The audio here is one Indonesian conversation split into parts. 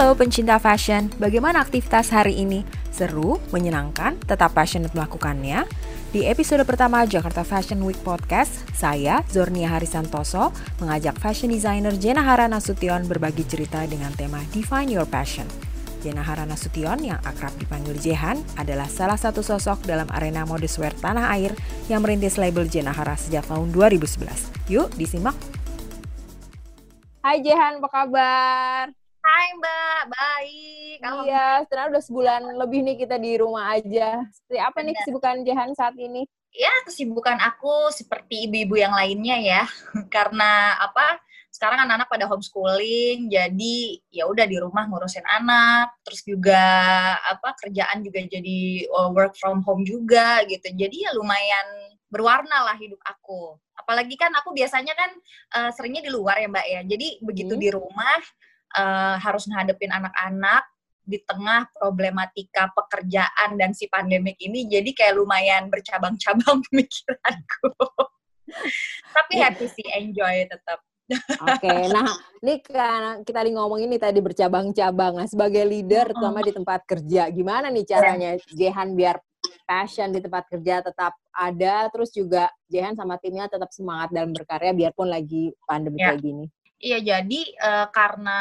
Halo pencinta fashion, bagaimana aktivitas hari ini? Seru, menyenangkan, tetap passionate melakukannya? Di episode pertama Jakarta Fashion Week Podcast, saya, Zornia Harisantoso, mengajak fashion designer Jena Harana Nasution berbagi cerita dengan tema Define Your Passion. Jena Harana Nasution yang akrab dipanggil Jehan adalah salah satu sosok dalam arena modeswear tanah air yang merintis label Jena Hara sejak tahun 2011. Yuk disimak! Hai Jehan, apa kabar? Hai Mbak, baik. Iya, sebenarnya udah sebulan lebih nih kita di rumah aja. Seperti apa Benar. nih kesibukan Jehan saat ini? Ya, kesibukan aku seperti ibu-ibu yang lainnya ya. Karena apa? Sekarang anak-anak pada homeschooling, jadi ya udah di rumah ngurusin anak, terus juga apa kerjaan juga jadi uh, work from home juga gitu. Jadi ya lumayan berwarna lah hidup aku. Apalagi kan aku biasanya kan uh, seringnya di luar ya Mbak ya. Jadi begitu hmm. di rumah uh, harus ngadepin anak-anak di tengah problematika pekerjaan dan si pandemik ini jadi kayak lumayan bercabang-cabang pemikiranku. Tapi iya. happy sih, enjoy tetap. Oke, okay, nah ini kan kita di ngomong ini tadi bercabang-cabang. Nah, sebagai leader, terutama di tempat kerja, gimana nih caranya yeah. Jehan biar passion di tempat kerja tetap ada, terus juga Jehan sama timnya tetap semangat dalam berkarya biarpun lagi pandemi yeah. kayak gini? Iya, jadi uh, karena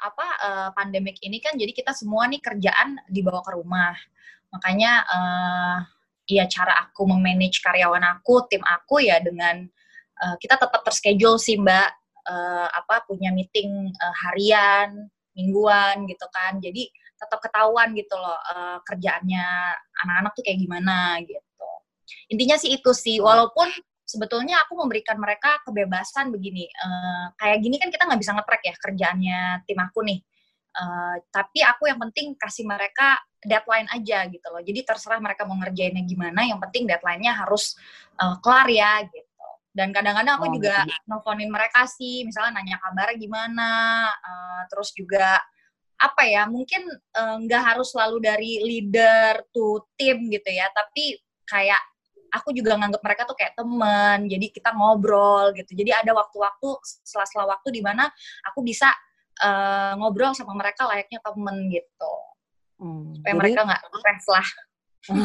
apa uh, pandemik ini kan, jadi kita semua nih kerjaan dibawa ke rumah. Makanya, uh, ya cara aku memanage karyawan aku, tim aku ya dengan uh, kita tetap terschedule sih Mbak, uh, apa punya meeting uh, harian, mingguan gitu kan. Jadi tetap ketahuan gitu loh uh, kerjaannya anak-anak tuh kayak gimana gitu. Intinya sih itu sih, walaupun sebetulnya aku memberikan mereka kebebasan begini. Uh, kayak gini kan kita nggak bisa ngetrack ya kerjaannya tim aku nih. Uh, tapi aku yang penting kasih mereka deadline aja gitu loh. Jadi terserah mereka mau ngerjainnya gimana. Yang penting deadline-nya harus uh, kelar ya gitu. Dan kadang-kadang aku oh, juga gitu. nelfonin mereka sih, misalnya nanya kabar gimana. Uh, terus juga apa ya mungkin nggak uh, harus selalu dari leader to tim gitu ya tapi kayak aku juga nganggap mereka tuh kayak temen jadi kita ngobrol gitu jadi ada waktu-waktu sela-sela waktu di mana aku bisa uh, ngobrol sama mereka layaknya temen gitu hmm, supaya jadi, mereka nggak stres lah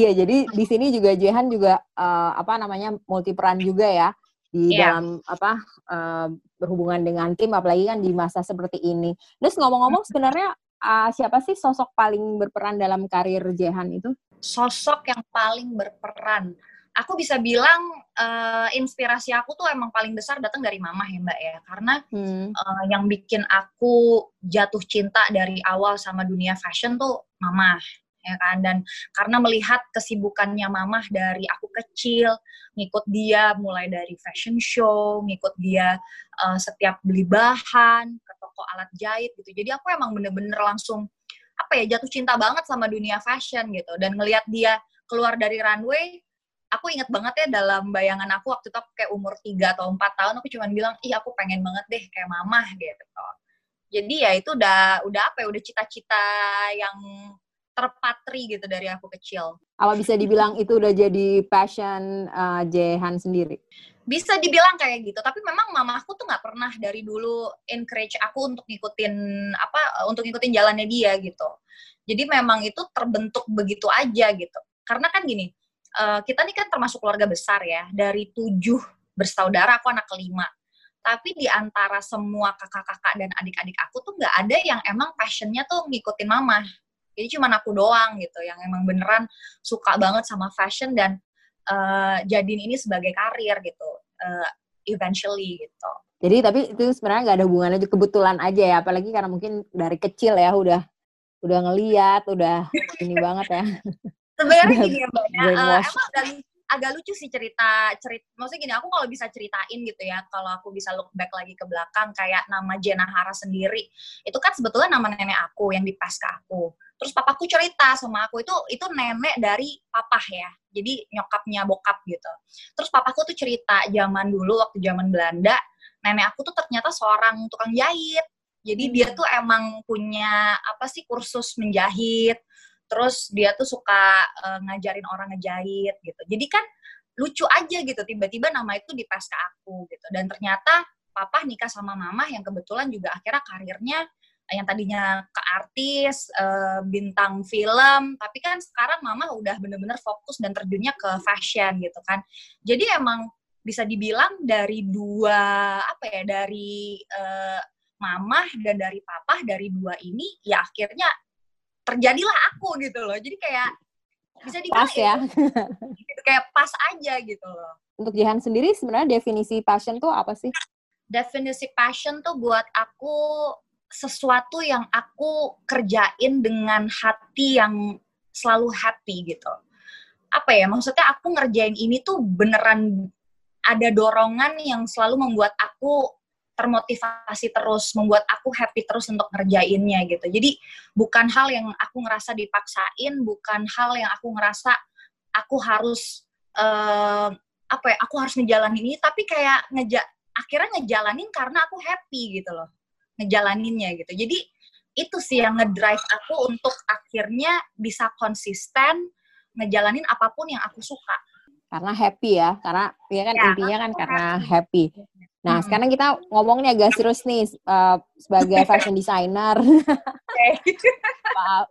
iya jadi di sini juga Jehan juga uh, apa namanya multi peran juga ya di yeah. dalam apa uh, berhubungan dengan tim apalagi kan di masa seperti ini. Terus ngomong-ngomong sebenarnya uh, siapa sih sosok paling berperan dalam karir Jehan itu? Sosok yang paling berperan. Aku bisa bilang uh, inspirasi aku tuh emang paling besar datang dari mama ya mbak ya, karena hmm. uh, yang bikin aku jatuh cinta dari awal sama dunia fashion tuh mama ya kan dan karena melihat kesibukannya mamah dari aku kecil ngikut dia mulai dari fashion show ngikut dia uh, setiap beli bahan ke toko alat jahit gitu jadi aku emang bener-bener langsung apa ya jatuh cinta banget sama dunia fashion gitu dan ngelihat dia keluar dari runway aku inget banget ya dalam bayangan aku waktu itu aku kayak umur 3 atau 4 tahun aku cuma bilang ih aku pengen banget deh kayak mama gitu jadi ya itu udah udah apa ya udah cita-cita yang terpatri gitu dari aku kecil. Apa bisa dibilang itu udah jadi passion uh, Jehan sendiri? Bisa dibilang kayak gitu tapi memang mamaku tuh nggak pernah dari dulu encourage aku untuk ngikutin apa untuk ngikutin jalannya dia gitu. Jadi memang itu terbentuk begitu aja gitu. Karena kan gini uh, kita nih kan termasuk keluarga besar ya dari tujuh bersaudara aku anak kelima. Tapi di antara semua kakak-kakak dan adik-adik aku tuh nggak ada yang emang passionnya tuh ngikutin mama. Jadi cuma aku doang gitu yang emang beneran suka banget sama fashion dan uh, jadiin ini sebagai karir gitu uh, eventually gitu. Jadi tapi itu sebenarnya nggak ada hubungannya kebetulan aja ya, apalagi karena mungkin dari kecil ya udah udah ngeliat, udah ini banget ya. Sebenarnya gini ya mbak, ya, uh, emang agak, agak lucu sih cerita cerita. Maksudnya gini, aku kalau bisa ceritain gitu ya, kalau aku bisa look back lagi ke belakang, kayak nama Jenna Hara sendiri, itu kan sebetulnya nama nenek aku yang dipas ke aku terus papaku cerita sama aku itu itu nenek dari papa ya jadi nyokapnya bokap gitu terus papaku tuh cerita zaman dulu waktu zaman Belanda nenek aku tuh ternyata seorang tukang jahit jadi dia hmm. tuh emang punya apa sih kursus menjahit terus dia tuh suka uh, ngajarin orang ngejahit gitu jadi kan lucu aja gitu tiba-tiba nama itu di ke aku gitu dan ternyata papa nikah sama mama yang kebetulan juga akhirnya karirnya yang tadinya ke artis, uh, bintang film, tapi kan sekarang mama udah bener-bener fokus dan terjunnya ke fashion gitu kan. Jadi emang bisa dibilang dari dua apa ya dari uh, mama dan dari papa dari dua ini ya akhirnya terjadilah aku gitu loh. Jadi kayak bisa dibilang pas ya. gitu, kayak pas aja gitu loh. Untuk Jihan sendiri sebenarnya definisi passion tuh apa sih? Definisi passion tuh buat aku sesuatu yang aku kerjain dengan hati yang selalu happy gitu. Apa ya, maksudnya aku ngerjain ini tuh beneran ada dorongan yang selalu membuat aku termotivasi terus, membuat aku happy terus untuk ngerjainnya gitu. Jadi bukan hal yang aku ngerasa dipaksain, bukan hal yang aku ngerasa aku harus uh, apa ya, aku harus ngejalanin ini, tapi kayak ngeja akhirnya ngejalanin karena aku happy gitu loh ngejalaninnya gitu. Jadi itu sih yang ngedrive aku untuk akhirnya bisa konsisten ngejalanin apa pun yang aku suka. Karena happy ya, karena ya kan ya, intinya kan karena happy. Nah, hmm. sekarang kita ngomongnya agak serius nih uh, sebagai fashion designer.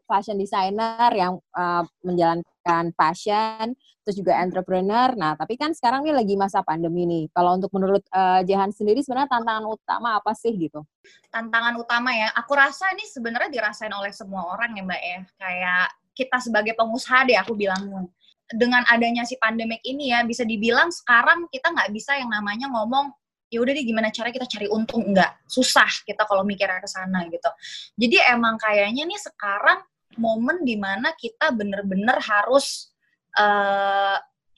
fashion designer yang uh, menjalankan passion terus juga entrepreneur. Nah, tapi kan sekarang ini lagi masa pandemi nih. Kalau untuk menurut uh, Jahan sendiri sebenarnya tantangan utama apa sih gitu? Tantangan utama ya, aku rasa ini sebenarnya dirasain oleh semua orang ya Mbak ya. Kayak kita sebagai pengusaha deh aku bilang dengan adanya si pandemik ini ya bisa dibilang sekarang kita nggak bisa yang namanya ngomong ya udah deh gimana cara kita cari untung enggak susah kita kalau mikirnya ke sana gitu jadi emang kayaknya nih sekarang momen di mana kita bener-bener harus uh,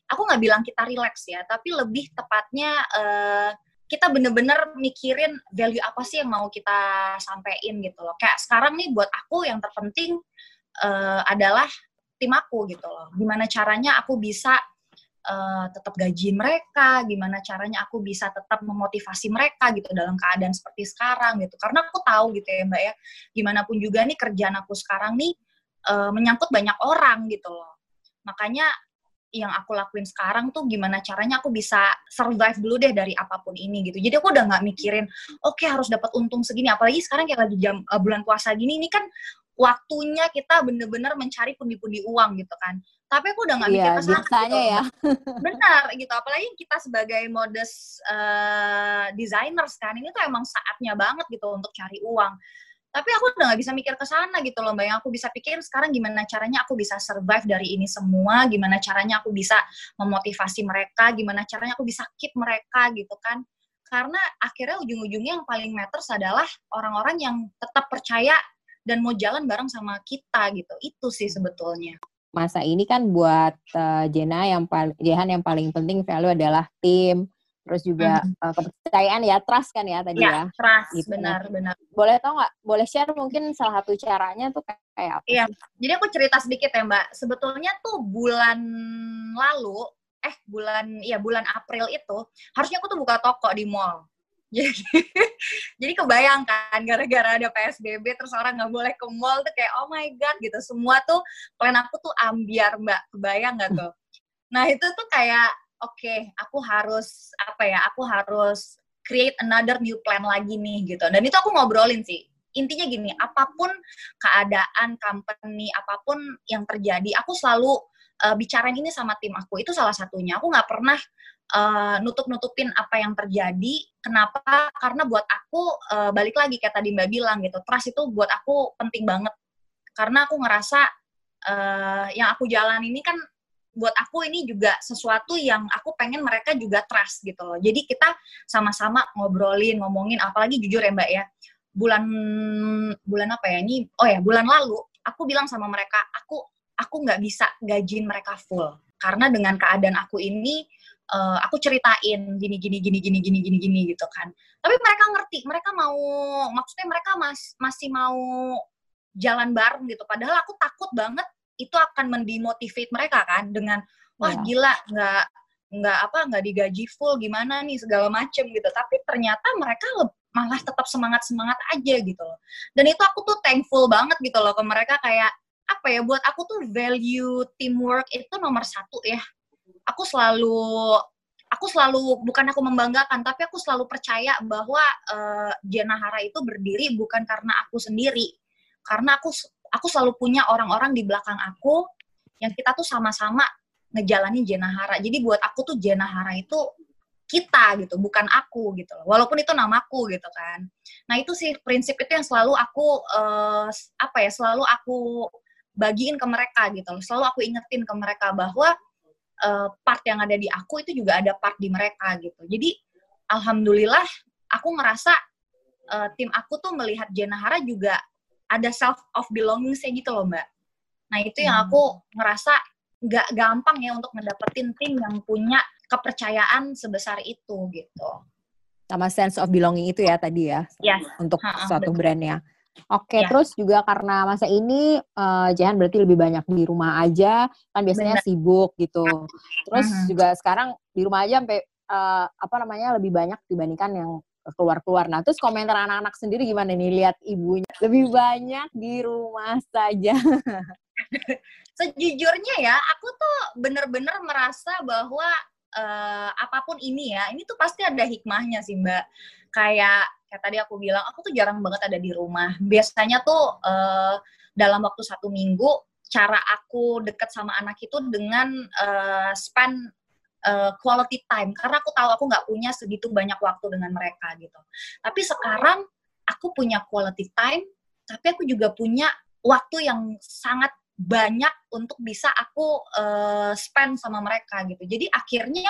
aku nggak bilang kita relax ya, tapi lebih tepatnya uh, kita bener-bener mikirin value apa sih yang mau kita sampein gitu loh. Kayak sekarang nih buat aku yang terpenting uh, adalah tim aku gitu loh. Gimana caranya aku bisa uh, tetap gaji mereka, gimana caranya aku bisa tetap memotivasi mereka gitu dalam keadaan seperti sekarang gitu. Karena aku tahu gitu ya Mbak ya, gimana pun juga nih kerjaan aku sekarang nih uh, menyangkut banyak orang gitu loh makanya yang aku lakuin sekarang tuh gimana caranya aku bisa survive dulu deh dari apa pun ini gitu. Jadi aku udah nggak mikirin, oke okay, harus dapat untung segini. Apalagi sekarang kayak lagi jam uh, bulan puasa gini, ini kan waktunya kita bener-bener mencari pundi-pundi uang gitu kan. Tapi aku udah nggak mikir iya, ke sana gitu. ya. Benar gitu. Apalagi kita sebagai modest uh, designers kan, ini tuh emang saatnya banget gitu untuk cari uang tapi aku udah gak bisa mikir ke sana gitu loh mbak yang aku bisa pikir sekarang gimana caranya aku bisa survive dari ini semua gimana caranya aku bisa memotivasi mereka gimana caranya aku bisa keep mereka gitu kan karena akhirnya ujung-ujungnya yang paling matters adalah orang-orang yang tetap percaya dan mau jalan bareng sama kita gitu itu sih sebetulnya masa ini kan buat uh, Jena yang paling Jehan yang paling penting value adalah tim terus juga hmm. uh, kepercayaan ya trust kan ya tadi ya, ya. trust gitu. benar benar boleh tau nggak boleh share mungkin salah satu caranya tuh kayak apa iya jadi aku cerita sedikit ya mbak sebetulnya tuh bulan lalu eh bulan ya bulan April itu harusnya aku tuh buka toko di mall jadi jadi kebayangkan gara-gara ada PSBB terus orang nggak boleh ke mall tuh kayak oh my god gitu. Semua tuh plan aku tuh ambiar mbak. Kebayang nggak tuh? Nah itu tuh kayak oke okay, aku harus apa ya aku harus create another new plan lagi nih gitu. Dan itu aku ngobrolin sih. Intinya gini apa pun keadaan company apa pun yang terjadi aku selalu uh, bicarain ini sama tim aku. Itu salah satunya. Aku nggak pernah uh, nutup nutupin apa yang terjadi kenapa karena buat aku uh, balik lagi kayak tadi mbak bilang gitu trust itu buat aku penting banget karena aku ngerasa uh, yang aku jalan ini kan buat aku ini juga sesuatu yang aku pengen mereka juga trust gitu loh. Jadi kita sama-sama ngobrolin, ngomongin, apalagi jujur ya Mbak ya, bulan bulan apa ya ini? Oh ya bulan lalu aku bilang sama mereka, aku aku nggak bisa gajiin mereka full karena dengan keadaan aku ini uh, aku ceritain gini gini gini gini gini gini gini gitu kan. Tapi mereka ngerti, mereka mau maksudnya mereka mas, masih mau jalan bareng gitu. Padahal aku takut banget itu akan mendemotivate mereka kan dengan wah yeah. gila nggak nggak apa nggak digaji full gimana nih segala macem gitu tapi ternyata mereka malah tetap semangat semangat aja gitu loh dan itu aku tuh thankful banget gitu loh ke mereka kayak apa ya buat aku tuh value teamwork itu nomor satu ya aku selalu aku selalu bukan aku membanggakan tapi aku selalu percaya bahwa uh, Jenahara itu berdiri bukan karena aku sendiri. Karena aku aku selalu punya orang-orang di belakang aku yang kita tuh sama-sama ngejalanin Jenahara. Jadi buat aku tuh Jenahara itu kita gitu bukan aku gitu loh. Walaupun itu namaku gitu kan. Nah itu sih prinsip itu yang selalu aku uh, apa ya selalu aku bagiin ke mereka gitu selalu aku ingetin ke mereka bahwa uh, part yang ada di aku itu juga ada part di mereka gitu. Jadi alhamdulillah aku ngerasa uh, tim aku tuh melihat Jenahara juga ada self of belonging saya gitu loh mbak. Nah itu yang hmm. aku ngerasa nggak gampang ya untuk ngedapetin tim yang punya kepercayaan sebesar itu gitu. Sama sense of belonging itu ya tadi ya, yes. untuk ha, suatu brandnya. Oke, ya. terus juga karena masa ini uh, Jahan berarti lebih banyak di rumah aja, kan biasanya Bener. sibuk gitu. Terus uh-huh. juga sekarang di rumah aja sampai uh, apa namanya lebih banyak dibandingkan yang keluar-keluar. Nah, terus komentar anak-anak sendiri gimana nih lihat ibunya lebih banyak di rumah saja. Sejujurnya ya, aku tuh bener-bener merasa bahwa uh, apa pun ini ya, ini tuh pasti ada hikmahnya sih Mbak. Kayak kayak tadi aku bilang aku tuh jarang banget ada di rumah. Biasanya tuh uh, dalam waktu satu minggu cara aku deket sama anak itu dengan uh, spend uh, quality time. Karena aku tahu aku nggak punya segitu banyak waktu dengan mereka gitu. Tapi sekarang aku punya quality time tapi aku juga punya waktu yang sangat banyak untuk bisa aku uh, spend sama mereka gitu. Jadi akhirnya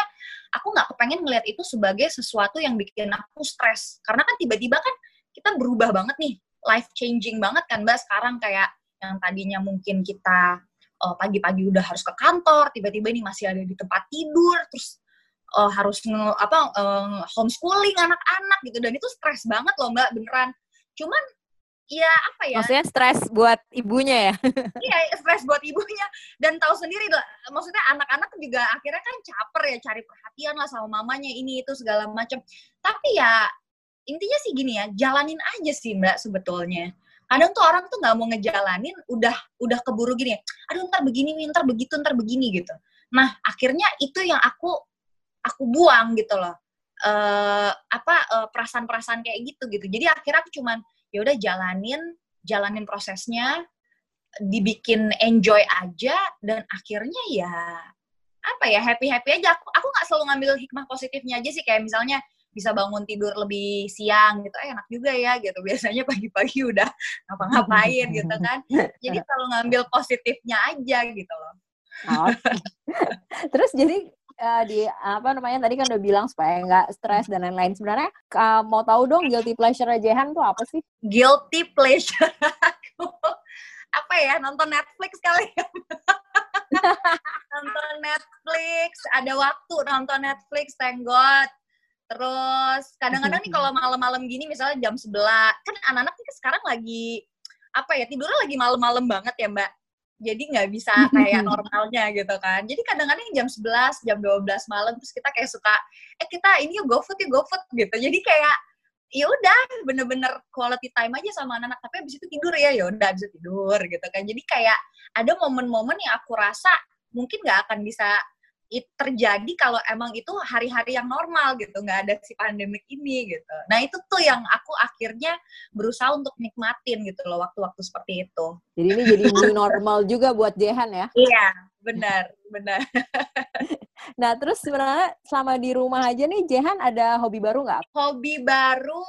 aku nggak kepengen ngeliat itu sebagai sesuatu yang bikin aku stres. Karena kan tiba-tiba kan kita berubah banget nih, life changing banget kan mbak sekarang kayak yang tadinya mungkin kita uh, pagi-pagi udah harus ke kantor, tiba-tiba ini masih ada di tempat tidur, terus uh, harus nge, apa uh, homeschooling anak-anak gitu dan itu stres banget loh mbak beneran. Cuman ya apa ya? Maksudnya stres buat ibunya ya? Iya, stres buat ibunya. Dan tahu sendiri lah, maksudnya anak-anak juga akhirnya kan caper ya cari perhatian lah sama mamanya ini itu segala macam. Tapi ya intinya sih gini ya, jalanin aja sih Mbak sebetulnya. Kadang tuh orang tuh nggak mau ngejalanin, udah udah keburu gini, aduh ntar begini, ntar begitu, ntar begini gitu. Nah akhirnya itu yang aku aku buang gitu loh. Uh, apa uh, perasaan-perasaan kayak gitu gitu. Jadi akhirnya aku cuman ya udah jalanin jalanin prosesnya dibikin enjoy aja dan akhirnya ya apa ya happy happy aja. Aku aku nggak selalu ngambil hikmah positifnya aja sih kayak misalnya bisa bangun tidur lebih siang gitu eh, enak juga ya gitu. Biasanya pagi-pagi udah ngapa-ngapain gitu kan. Jadi selalu ngambil positifnya aja gitu loh. Okay. terus jadi uh, di apa namanya tadi kan udah bilang supaya nggak stres dan lain-lain. Sebenarnya uh, mau tahu dong guilty pleasure Jehan tuh apa sih? Guilty pleasure aku apa ya nonton Netflix kali ya. nonton Netflix, ada waktu nonton Netflix, thank God. Terus kadang-kadang nih kalau malam-malam gini misalnya jam 11, kan anak-anak sekarang lagi apa ya tidurnya lagi malam-malam banget ya Mbak jadi nggak bisa kayak normalnya gitu kan. Jadi kadang-kadang jam 11 jam 12 malam terus kita kayak suka eh kita ini yuk food yuk food gitu. Jadi kayak ya udah bener-bener quality time aja sama anak-anak. Tapi abis itu tidur ya ya udah abis itu tidur gitu kan. Jadi kayak ada momen-momen yang aku rasa mungkin nggak akan bisa it terjadi kalau emang itu hari-hari yang normal gitu nggak ada si pandemik ini gitu. Nah itu tuh yang aku akhirnya berusaha untuk nikmatin gitu loh waktu-waktu seperti itu. Jadi ini jadi new normal juga buat Jehan ya? Iya benar benar. Nah terus sebenarnya selama di rumah aja nih Jehan ada hobi baru nggak? Hobi baru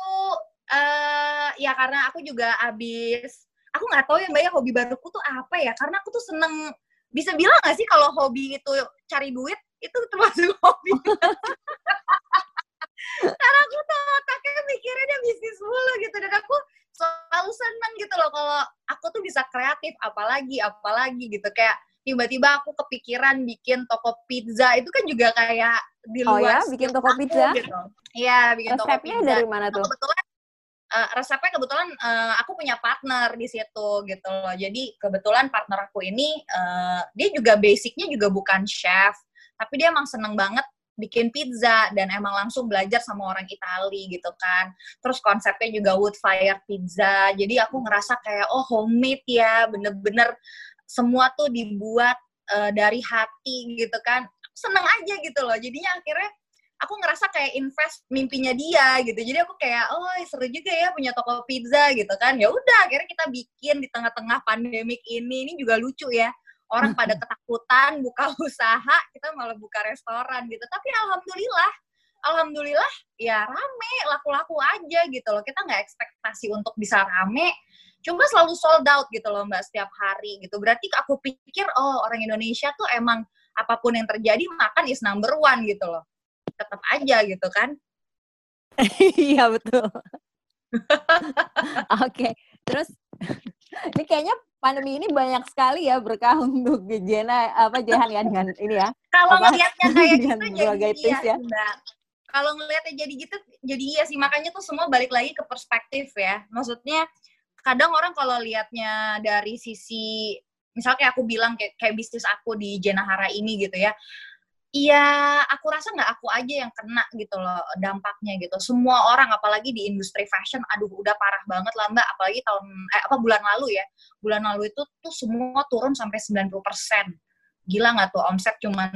uh, ya karena aku juga abis aku nggak tahu ya mbak ya hobi baruku tuh apa ya? Karena aku tuh seneng bisa bilang gak sih kalau hobi itu cari duit itu termasuk hobi? Karena aku tuh otaknya mikirnya dia bisnis mulu gitu dan aku selalu seneng gitu loh kalau aku tuh bisa kreatif apalagi apalagi gitu. Kayak tiba-tiba aku kepikiran bikin toko pizza itu kan juga kayak di luar oh ya bikin toko pizza? gitu. Iya bikin Resepnya toko pizza. dari mana tuh? Kebetulan uh, resepnya kebetulan uh, aku punya partner di situ gitu loh. Jadi kebetulan partner aku ini uh, dia juga basicnya juga bukan chef, tapi dia emang seneng banget bikin pizza dan emang langsung belajar sama orang Itali gitu kan. Terus konsepnya juga wood fire pizza. Jadi aku ngerasa kayak oh homemade ya, bener-bener semua tuh dibuat uh, dari hati gitu kan. Seneng aja gitu loh. Jadinya akhirnya aku ngerasa kayak invest mimpinya dia gitu. Jadi aku kayak oh seru juga ya punya toko pizza gitu kan. Ya udah akhirnya kita bikin di tengah-tengah pandemik ini. Ini juga lucu ya. Orang pada ketakutan buka usaha kita malah buka restoran gitu. Tapi alhamdulillah alhamdulillah ya rame laku-laku aja gitu loh. Kita nggak ekspektasi untuk bisa rame cuma selalu sold out gitu loh mbak setiap hari gitu. Berarti aku pikir oh orang Indonesia tuh emang apa pun yang terjadi makan is number one gitu loh tetap aja gitu kan. Iya betul. Oke okay. terus ini kayaknya pandemi ini banyak sekali ya berkah untuk Jena apa Jehan ya dengan ini ya. Kalau ngelihatnya kayak gitu jadi iya, ya. kalau ngelihatnya jadi gitu jadi iya sih. Makanya tuh semua balik lagi ke perspektif ya. Maksudnya kadang orang kalau lihatnya dari sisi misalnya kayak aku bilang kayak, kayak bisnis aku di Jenahara ini gitu ya Iya, aku rasa nggak aku aja yang kena gitu loh dampaknya gitu. Semua orang, apalagi di industri fashion, aduh udah parah banget lah mbak. Apalagi tahun eh, apa bulan lalu ya, bulan lalu itu tuh semua turun sampai 90 persen. Gila nggak tuh omset cuman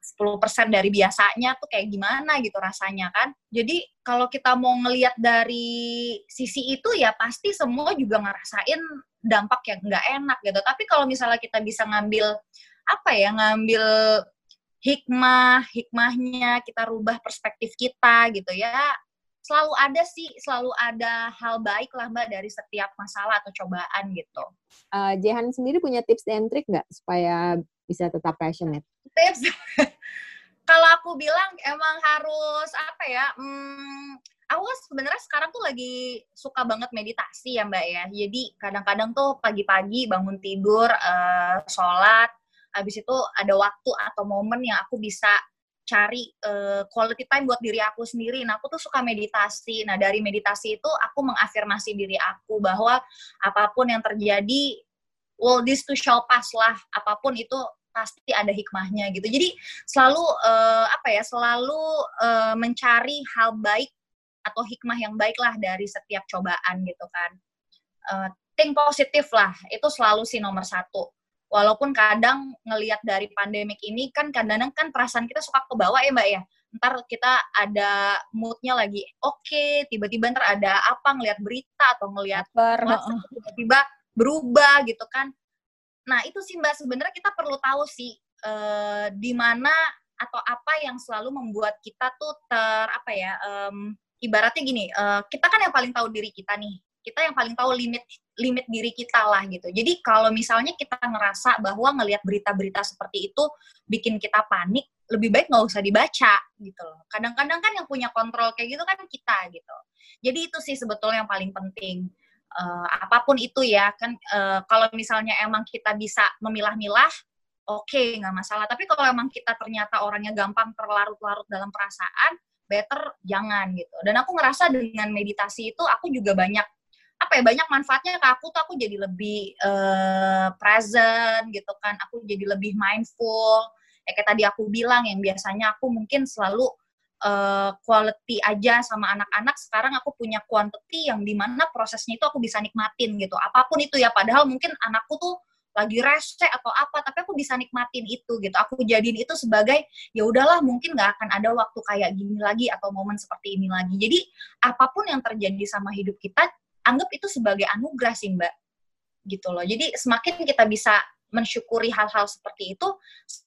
10% dari biasanya tuh kayak gimana gitu rasanya kan. Jadi kalau kita mau ngelihat dari sisi itu ya pasti semua juga ngerasain dampak yang nggak enak gitu. Tapi kalau misalnya kita bisa ngambil apa ya, ngambil hikmah, hikmahnya kita rubah perspektif kita gitu ya. Selalu ada sih, selalu ada hal baik lah Mbak dari setiap masalah atau cobaan gitu. Uh, Jehan sendiri punya tips dan trik nggak supaya bisa tetap passionate? Tips? Kalau aku bilang emang harus apa ya, hmm, aku sebenarnya sekarang tuh lagi suka banget meditasi ya Mbak ya. Jadi kadang-kadang tuh pagi-pagi bangun tidur, uh, sholat, habis itu ada waktu atau momen yang aku bisa cari uh, quality time buat diri aku sendiri. Nah, aku tuh suka meditasi. Nah, dari meditasi itu aku mengafirmasi diri aku bahwa apa pun yang terjadi, well this to shall pass lah. Apa pun itu pasti ada hikmahnya gitu. Jadi selalu uh, apa ya? Selalu uh, mencari hal baik atau hikmah yang baik lah dari setiap cobaan gitu kan. Uh, think positif lah. Itu selalu sih nomor satu walaupun kadang ngelihat dari pandemik ini kan kadang-kadang kan perasaan kita suka ke bawah ya mbak ya. Ntar kita ada moodnya lagi oke okay, tiba-tiba ntar ada apa ngelihat berita atau ngelihat tiba-tiba berubah gitu kan. Nah itu sih mbak sebenarnya kita perlu tahu sih uh, di mana atau apa yang selalu membuat kita tuh ter apa ya um, ibaratnya gini uh, kita kan yang paling tahu diri kita nih. Kita yang paling tahu limit limit diri kita lah gitu. Jadi kalau misalnya kita ngerasa bahwa ngelihat berita-berita seperti itu bikin kita panik, lebih baik nggak usah dibaca gitu loh. Kadang-kadang kan yang punya kontrol kayak gitu kan kita gitu. Jadi itu sih sebetulnya yang paling penting. Uh, apa pun itu ya kan uh, kalau misalnya emang kita bisa memilah-milah oke okay, nggak masalah tapi kalau emang kita ternyata orangnya gampang terlarut-larut dalam perasaan better jangan gitu dan aku ngerasa dengan meditasi itu aku juga banyak apa ya banyak manfaatnya ke aku tuh aku jadi lebih uh, present gitu kan aku jadi lebih mindful. Ya kayak tadi aku bilang yang biasanya aku mungkin selalu uh, quality aja sama anak-anak sekarang aku punya quantity yang di mana prosesnya itu aku bisa nikmatin gitu. Apa pun itu ya padahal mungkin anakku tuh lagi rese atau apa tapi aku bisa nikmatin itu gitu. Aku jadiin itu sebagai ya udahlah mungkin nggak akan ada waktu kayak gini lagi atau momen seperti ini lagi. Jadi apa pun yang terjadi sama hidup kita anggap itu sebagai anugerah sih mbak gitu loh jadi semakin kita bisa mensyukuri hal-hal seperti itu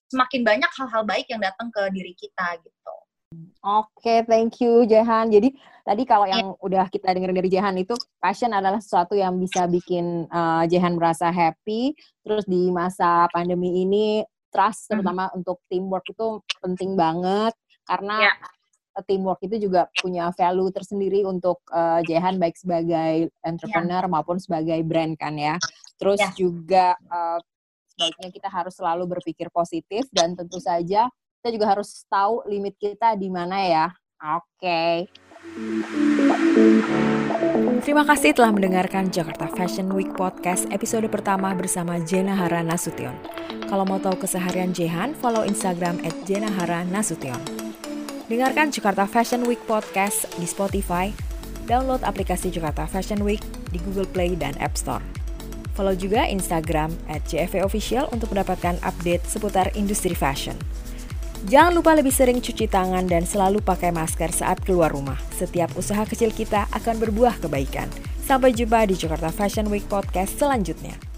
semakin banyak hal-hal baik yang datang ke diri kita gitu Oke, okay, thank you Jehan. Jadi tadi kalau yang yeah. udah kita dengar dari Jehan itu passion adalah sesuatu yang bisa bikin uh, Jehan merasa happy. Terus di masa pandemi ini trust mm-hmm. terutama mm -hmm. untuk teamwork itu penting banget karena yeah teamwork itu juga punya value tersendiri untuk uh, Jehan baik sebagai entrepreneur yeah. maupun sebagai brand kan ya. Terus yeah. juga uh, sebaiknya kita harus selalu berpikir positif dan tentu saja kita juga harus tahu limit kita di mana ya. Oke. Okay. Terima kasih telah mendengarkan Jakarta Fashion Week Podcast episode pertama bersama Jena Hara Nasution. Kalau mau tahu keseharian Jehan, follow Instagram at Jena Hara Nasution. Dengarkan Jakarta Fashion Week Podcast di Spotify, download aplikasi Jakarta Fashion Week di Google Play dan App Store. Follow juga Instagram at Official untuk mendapatkan update seputar industri fashion. Jangan lupa lebih sering cuci tangan dan selalu pakai masker saat keluar rumah. Setiap usaha kecil kita akan berbuah kebaikan. Sampai jumpa di Jakarta Fashion Week Podcast selanjutnya.